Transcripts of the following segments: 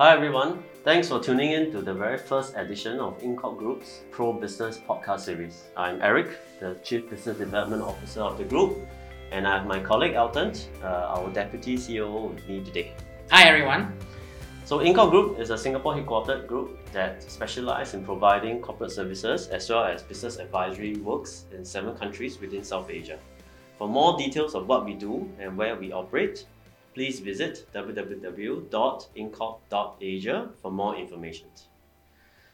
Hi everyone, thanks for tuning in to the very first edition of Incorp Group's Pro Business podcast series. I'm Eric, the Chief Business Development Officer of the group, and I have my colleague Elton, uh, our Deputy CEO, with me today. Hi everyone. So Incorp Group is a Singapore headquartered group that specializes in providing corporate services as well as business advisory works in seven countries within South Asia. For more details of what we do and where we operate, please visit www.incorp.asia for more information.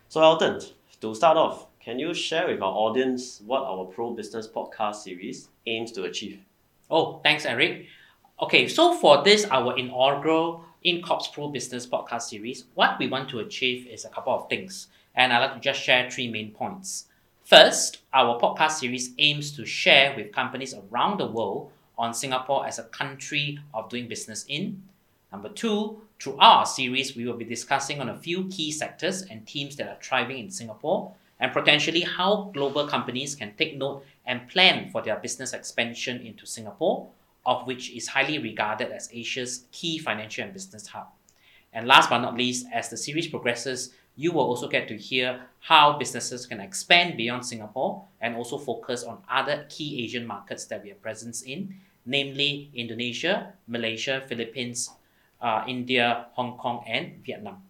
So, Elton, to start off, can you share with our audience what our Pro Business podcast series aims to achieve? Oh, thanks, Eric. Okay, so for this, our inaugural Incorp's Pro Business podcast series, what we want to achieve is a couple of things, and I'd like to just share three main points. First, our podcast series aims to share with companies around the world on Singapore as a country of doing business in. Number two, through our series, we will be discussing on a few key sectors and themes that are thriving in Singapore and potentially how global companies can take note and plan for their business expansion into Singapore, of which is highly regarded as Asia's key financial and business hub. And last but not least, as the series progresses, you will also get to hear how businesses can expand beyond Singapore and also focus on other key Asian markets that we have presence in, namely Indonesia, Malaysia, Philippines, uh, India, Hong Kong, and Vietnam.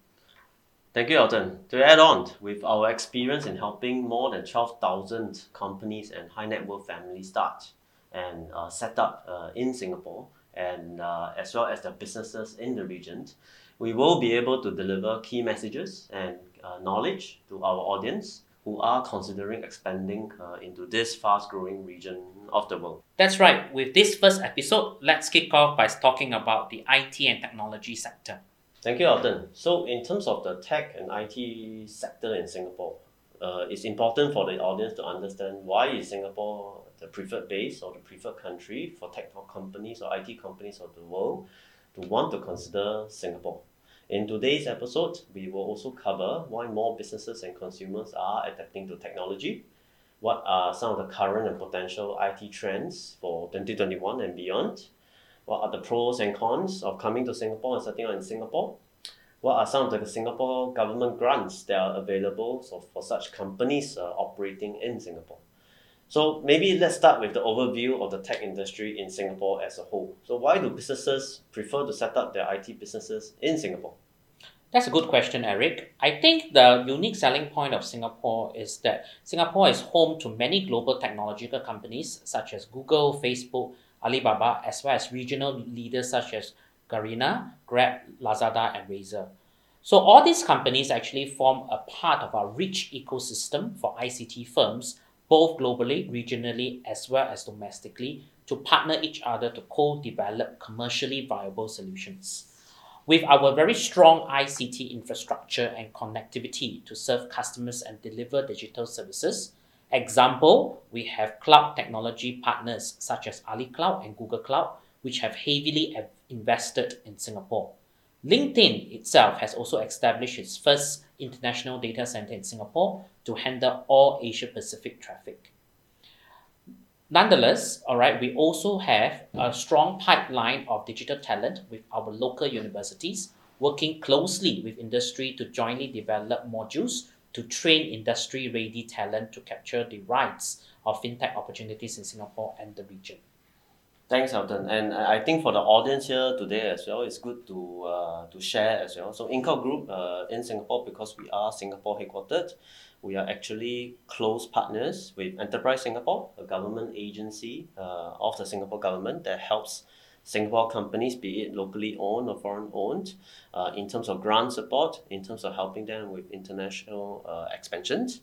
Thank you, Elton. To add on, with our experience in helping more than 12,000 companies and high net worth families start and uh, set up uh, in Singapore, and uh, as well as the businesses in the region, we will be able to deliver key messages and uh, knowledge to our audience who are considering expanding uh, into this fast growing region of the world. That's right. With this first episode, let's kick off by talking about the IT and technology sector. Thank you, Elton. So, in terms of the tech and IT sector in Singapore, uh, it's important for the audience to understand why is Singapore the preferred base or the preferred country for tech companies or IT companies of the world to want to consider Singapore. In today's episode, we will also cover why more businesses and consumers are adapting to technology, what are some of the current and potential IT trends for 2021 and beyond, what are the pros and cons of coming to Singapore and setting up in Singapore, what are some of the Singapore government grants that are available for, such companies uh, operating in Singapore. So maybe let's start with the overview of the tech industry in Singapore as a whole. So why do businesses prefer to set up their IT businesses in Singapore? That's a good question, Eric. I think the unique selling point of Singapore is that Singapore is home to many global technological companies such as Google, Facebook, Alibaba, as well as regional leaders such as Garena, Grab, Lazada, and Razer. So all these companies actually form a part of our rich ecosystem for ICT firms both globally, regionally, as well as domestically, to partner each other to co develop commercially viable solutions. With our very strong ICT infrastructure and connectivity to serve customers and deliver digital services, example, we have cloud technology partners such as Ali Cloud and Google Cloud, which have heavily invested in Singapore. LinkedIn itself has also established its first international data center in Singapore to handle all Asia Pacific traffic. Nonetheless, all right, we also have a strong pipeline of digital talent with our local universities working closely with industry to jointly develop modules to train industry ready talent to capture the rights of fintech opportunities in Singapore and the region. Thanks, Elton. And I think for the audience here today as well, it's good to uh, to share as well. So Incorp Group uh, in Singapore, because we are Singapore headquartered, we are actually close partners with Enterprise Singapore, a government agency uh, of the Singapore government that helps Singapore companies, be it locally owned or foreign owned, uh, in terms of grant support, in terms of helping them with international uh, expansions.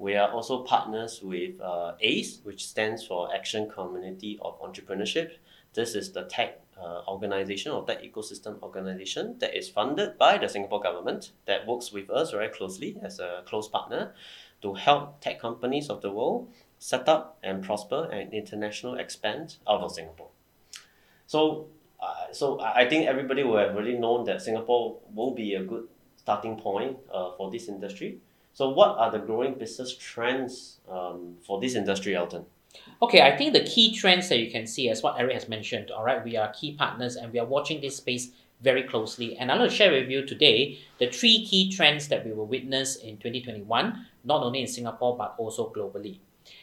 We are also partners with uh, ACE, which stands for Action Community of Entrepreneurship. This is the tech uh, organization or tech ecosystem organization that is funded by the Singapore government that works with us very closely as a close partner to help tech companies of the world set up and prosper and international expand out of Singapore. So, uh, so I think everybody will have already known that Singapore will be a good starting point uh, for this industry. So, what are the growing business trends um, for this industry, Elton? Okay, I think the key trends that you can see, as what Eric has mentioned, all right, we are key partners and we are watching this space very closely. And I'd like to share with you today the three key trends that we will witness in 2021, not only in Singapore but also globally.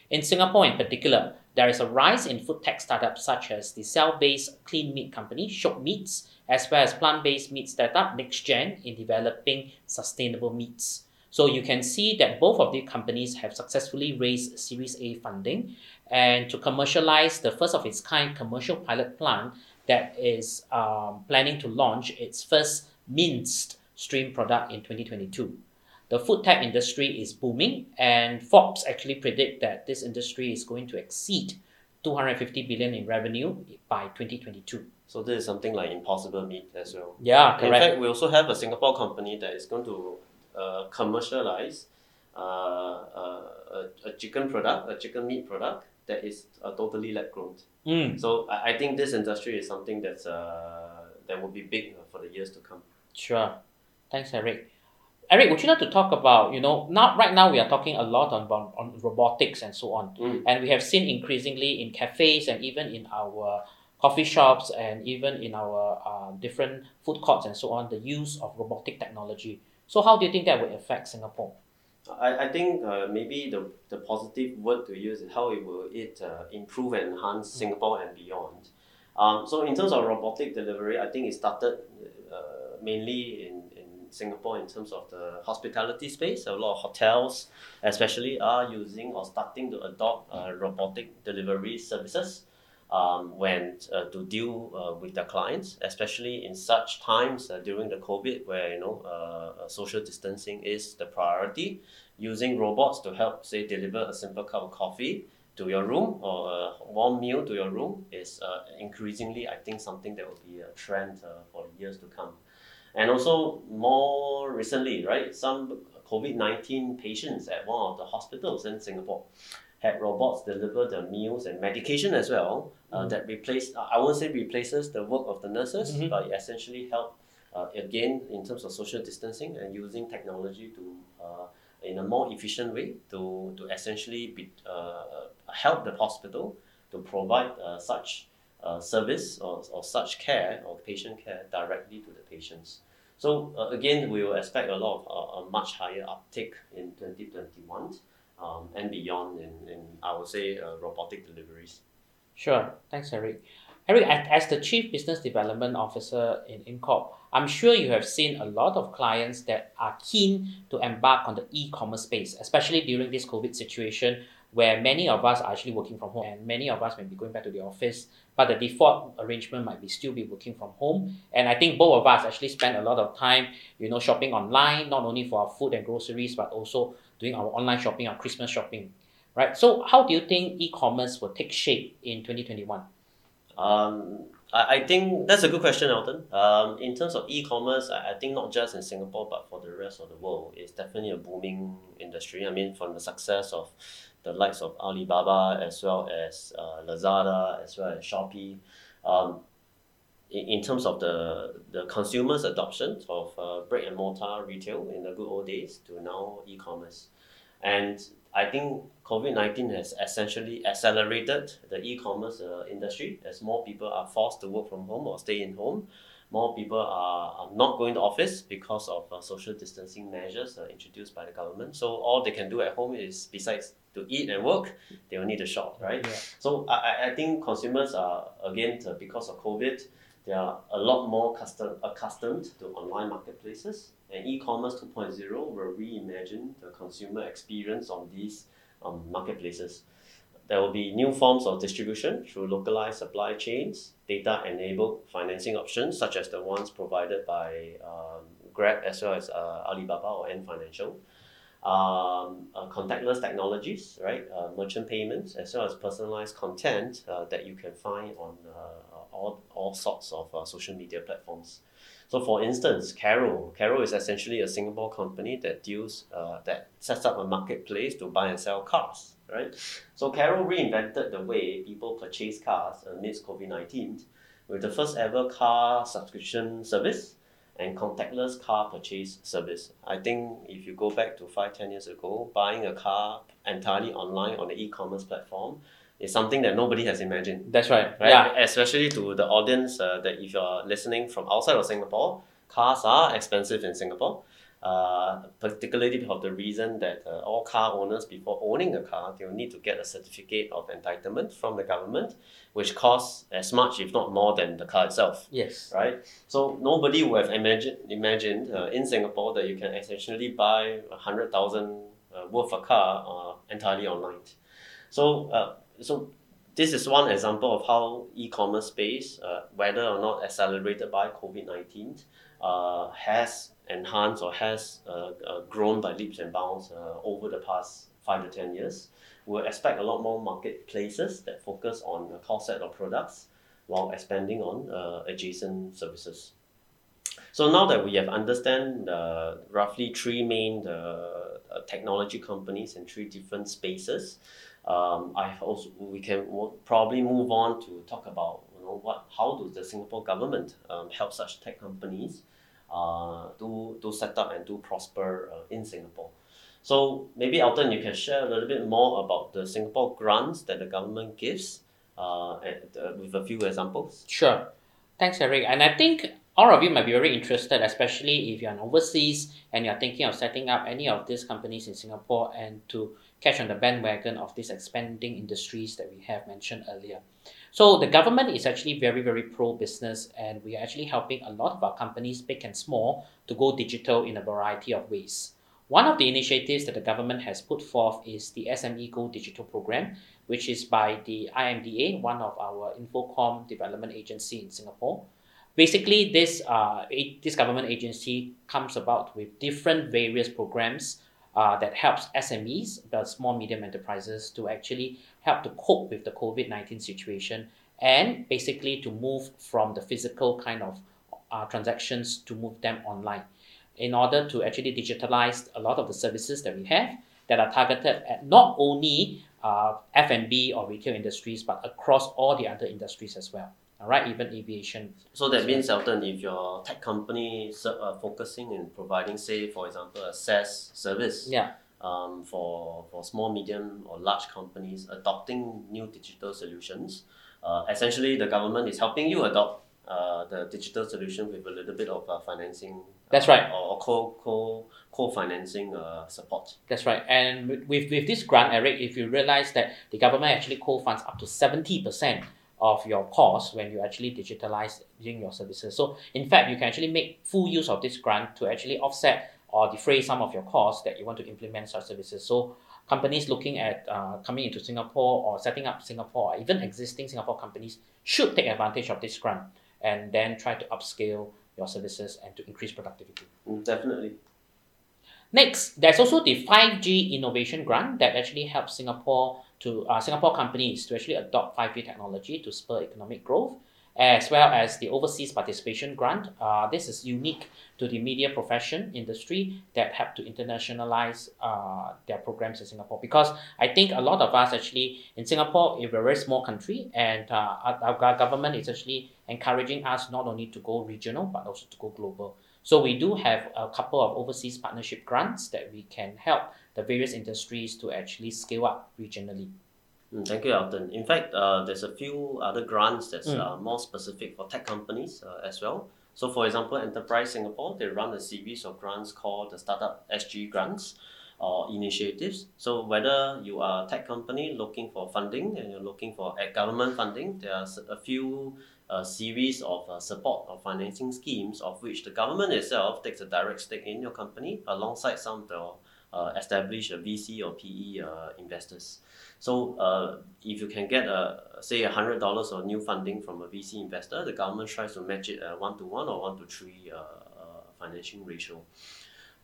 In Singapore, in particular, there is a rise in food tech startups such as the cell based clean meat company, Shiok Meats, as well as plant based meat startup, NextGen, in developing sustainable meats. So you can see that both of these companies have successfully raised Series A funding and to commercialize the first of its kind commercial pilot plant that is um, planning to launch its first minced stream product in 2022 the food tech industry is booming, and Forbes actually predict that this industry is going to exceed 250 billion in revenue by 2022. So this is something like impossible meat as well. Yeah, correct. In fact, we also have a Singapore company that is going to commercialize uh, uh, a, a chicken product, a chicken meat product that is uh, totally lab grown. Mm, So I, I think this industry is something that's uh, that will be big for the years to come. sure. Thanks, Eric. Eric, would you like to talk about, you know, now right now we are talking a lot on, on, on robotics and so on. Mm. And we have seen increasingly in cafes and even in our coffee shops and even in our uh, different food courts and so on, the use of robotic technology. So how do you think that will affect Singapore? I, I think uh, maybe the, the positive word to use is how it will it uh, improve and enhance Singapore and beyond. Um, so in terms of robotic delivery, I think it started uh, mainly in, in Singapore in terms of the hospitality space. A lot of hotels, especially, are using or starting to adopt uh, robotic delivery services um, when uh, to deal uh, with their clients, especially in such times uh, during the COVID, where you know uh, uh, social distancing is the priority. Using robots to help, say, deliver a simple cup of coffee to your room or a warm meal to your room is uh, increasingly, I think, something that will be a trend for years to come. And also, more recently, right, some COVID 19 patients at one of the hospitals in Singapore had robots deliver the meals and medication as well uh, Mhm. that replace, uh, I won't say replaces the work of the nurses, Mhm. but it essentially help uh, again in terms of social distancing and using technology to uh, in a more efficient way to, to essentially be, uh, help the hospital to provide uh, such uh, service or, or such care or patient care directly to the patients. So uh, again, we will expect a lot of uh, a much higher uptake in 2021 um, and beyond in, in I would say uh, robotic deliveries. Sure. Thanks, Eric. Eric, as the Chief Business Development Officer in Incorp, I'm sure you have seen a lot of clients that are keen to embark on the e-commerce space, especially during this COVID situation where many of us are actually working from home and many of us may be going back to the office, but the default arrangement might be still be working from home. And I think both of us actually spend a lot of time, you know, shopping online, not only for our food and groceries, but also doing our online shopping, our Christmas shopping. Right. So how do you think e-commerce will take shape in 2021? Um, I, I think that's a good question, Elton. Um, in terms of e-commerce, I, I think not just in Singapore but for the rest of the world, it's definitely a booming industry. I mean, from the success of the likes of Alibaba as well as uh, Lazada as well as Shopee. Um, in, in terms of the, the consumers' adoption of uh, brick and mortar retail in the good old days to now e-commerce. And I think COVID 19 has essentially accelerated the e commerce uh, industry as more people are forced to work from home or stay in home. More people are, are not going to office because of uh, social distancing measures uh, introduced by the government. So all they can do at home is, besides to eat and work, they will need to shop, right? Yeah. So I, I- I think consumers are again uh, because of COVID, they are a lot more custom, accustomed to online marketplaces. And e-commerce 2.0 will reimagine the consumer experience on these um, marketplaces. There will be new forms of distribution through localized supply chains, data-enabled financing options such as the ones provided by um, Grab as well as uh, Alibaba or Ant Financial um, uh, contactless technologies, right? Uh, merchant payments, as well as personalized content uh, that you can find on uh, all, all sorts of uh, social media platforms. So, for instance, Carro. Carro is essentially a Singapore company that deals uh, that sets up a marketplace to buy and sell cars, right? So, Carro reinvented the way people purchase cars amidst COVID nineteen with the first ever car subscription service and contactless car purchase service. I think if you go back to five, ten years ago, buying a car entirely online on the e-commerce platform is something that nobody has imagined. That's right. Right? Yeah. Especially to the audience uh, that if you're listening from outside of Singapore, cars are expensive in Singapore. Uh, particularly for the reason that uh, all car owners, before owning a car, they will need to get a certificate of entitlement from the government, which costs as much, if not more, than the car itself Yes. right? So nobody would have imagined imagined uh, in Singapore that you can essentially buy a hundred thousand uh, worth of car uh, entirely online. So uh, so this is one example of how e-commerce space, uh, whether or not accelerated by COVID nineteen, uh, has enhanced or has uh, uh, grown by leaps and bounds uh, over the past five to ten years. We'll expect a lot more marketplaces that focus on a core set of products while expanding on uh, adjacent services. So now that we have understand roughly three main technology companies in three different spaces, um, I also we can probably move on to talk about you know what how does the Singapore government um, help such tech companies uh, to to set up and to prosper uh, in Singapore. So maybe Elton, you can share a little bit more about the Singapore grants that the government gives uh, and, uh, with a few examples. Sure. Thanks, Eric. And I think all of you might be very interested, especially if you're overseas and you're thinking of setting up any of these companies in Singapore and to catch on the bandwagon of these expanding industries that we have mentioned earlier. So the government is actually very, very pro business, and we are actually helping a lot of our companies, big and small, to go digital in a variety of ways. One of the initiatives that the government has put forth is the SME Go Digital Program, which is by the IMDA, one of our Infocomm development agency in Singapore. Basically, this uh, this government agency comes about with different various programs uh, that helps SMEs, the small medium enterprises, to actually help to cope with the COVID nineteen situation and basically to move from the physical kind of uh, transactions to move them online in order to actually digitalize a lot of the services that we have that are targeted at not only uh, F&B or retail industries, but across all the other industries as well. All right, even aviation. So that means, Elton, if your tech company is uh, focusing in providing, say, for example, a SaaS service Yeah, um, for, for small, medium, or large companies adopting new digital solutions, uh, essentially the government is helping you adopt uh, the digital solution with a little bit of uh, financing. That's uh, right. Or, or co co co financing uh, support. that's right. And with, with, with this grant, Eric, if you realize that the government actually co-funds up to 70% of your cost when you actually digitalize your services. So in fact, you can actually make full use of this grant to actually offset or defray some of your costs that you want to implement such services. So companies looking at uh, coming into Singapore or setting up Singapore or even existing Singapore companies should take advantage of this grant and then try to upscale your services and to increase productivity. Mm, definitely. Next, there's also the 5G innovation grant that actually helps Singapore to uh, Singapore companies to actually adopt 5G technology to spur economic growth, as well as the overseas participation grant. Uh, this is unique to the media profession industry that help to internationalize uh, their programs in Singapore. Because I think a lot of us actually in Singapore, we're a very small country, and uh, our, our government is actually encouraging us not only to go regional but also to go global. So we do have a couple of overseas partnership grants that we can help the various industries to actually scale up regionally. Mm, thank you, Elton. In fact, uh, there's a few other grants that's Mm. uh, more specific for tech companies uh, as well. So, for example, Enterprise Singapore, they run a series of grants called the Startup SG grants or initiatives. So, whether you are a tech company looking for funding and you're looking for government funding, there are a few uh, series of uh, support or financing schemes of which the government itself takes a direct stake in your company alongside some of the uh, established uh, VC or PE uh, investors. So uh, if you can get a say a hundred dollars of new funding from a VC investor, the government tries to match it one to one or one to three uh, uh, financing ratio.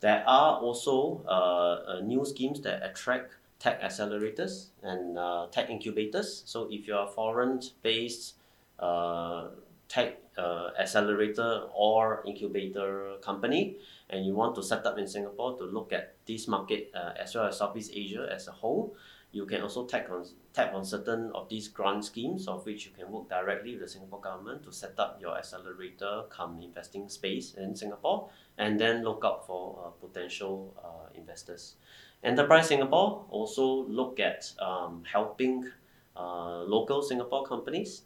There are also new schemes that attract tech accelerators and tech incubators. So if you're a foreign-based uh, tech uh, accelerator or incubator company, and you want to set up in Singapore to look at this market uh, as well as Southeast Asia as a whole, you can also tap on tap on certain of these grant schemes of which you can work directly with the Singapore government to set up your accelerator come investing space in Singapore and then look out for uh, potential uh, investors. Enterprise Singapore also look at um, helping uh, local Singapore companies,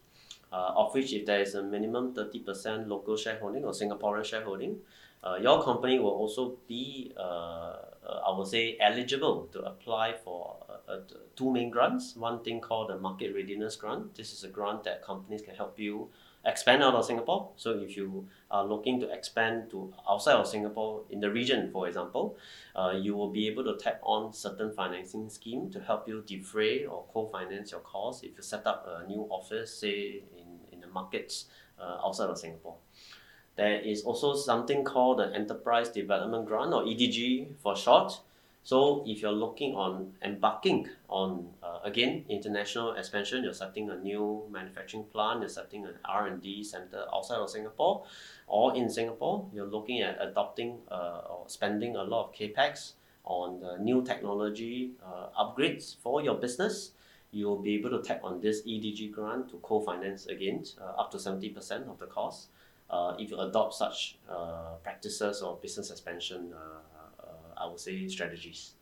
uh, of which if there is a minimum 30% local shareholding or Singaporean shareholding, uh, your company will also be, uh, uh, I would say, eligible to apply for uh, uh, two main grants. One thing called the Market Readiness Grant. This is a grant that companies can help you expand out of Singapore. So if you are looking to expand to outside of Singapore in the region, for example, uh, you will be able to tap on certain financing scheme to help you defray or co-finance your costs if you set up a new office, say in, in the markets uh, outside of Singapore. There is also something called the Enterprise Development Grant or EDG for short. So if you're looking on embarking on uh, again international expansion, you're setting a new manufacturing plant, you're setting an R and D center outside of Singapore, or in Singapore, you're looking at adopting uh, or spending a lot of capex on the new technology uh, upgrades for your business. You'll be able to tap on this EDG grant to co-finance again uh, up to seventy percent of the cost. Uh, if you adopt such uh, practices or business expansion I would say strategies.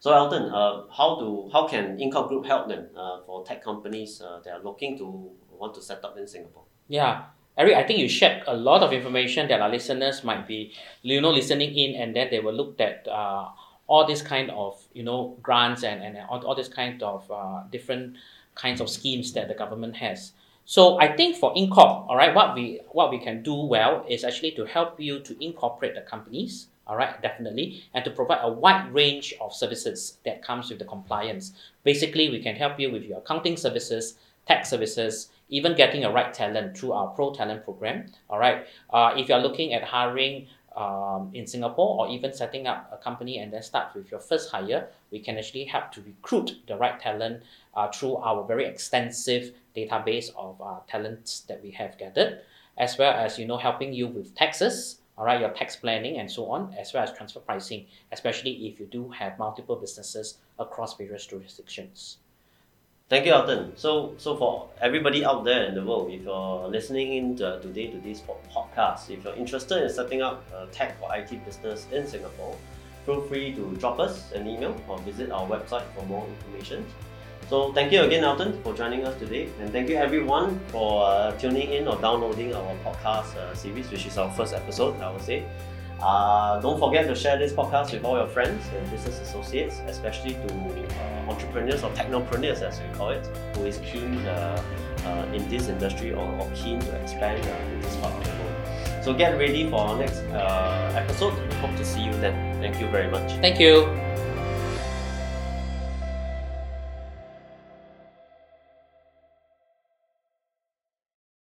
So Elton, uh, how do how can Incorp Group help them uh, for tech companies uh, that are looking to want to set up in Singapore? Yeah, Eric, I think you shared a lot of information that our listeners might be, you know, listening in, and then they will look at uh, all this kind of you know grants and and all, all this kind of uh, different kinds of schemes that the government has. So I think for Incorp, all right, what we what we can do well is actually to help you to incorporate the companies all right definitely. And to provide a wide range of services that comes with the compliance. Basically we can help you with your accounting services tax services even getting a right talent through our pro talent program. All right uh, if you're looking at hiring um, in Singapore or even setting up a company and then start with your first hire, we can actually help to recruit the right talent uh, through our very extensive database of uh, talents that we have gathered, as well as you know helping you with taxes, all right, your tax planning and so on, as well as transfer pricing, especially if you do have multiple businesses across various jurisdictions. Thank you, Elton. So, so for everybody out there in the world, if you're listening in to, today to this podcast, if you're interested in setting up a tech or IT business in Singapore, feel free to drop us an email or visit our website for more information. So thank you again, Elton, for joining us today, and thank you everyone for uh, tuning in or downloading our podcast uh, series, which is our first episode, I would say. Uh, don't forget to share this podcast with all your friends and business associates, especially to uh, entrepreneurs or technopreneurs, as we call it, who is keen uh, uh, in this industry or, or keen to expand in this part of the world. So get ready for our next episode. We hope to see you then. Thank you very much. Thank you.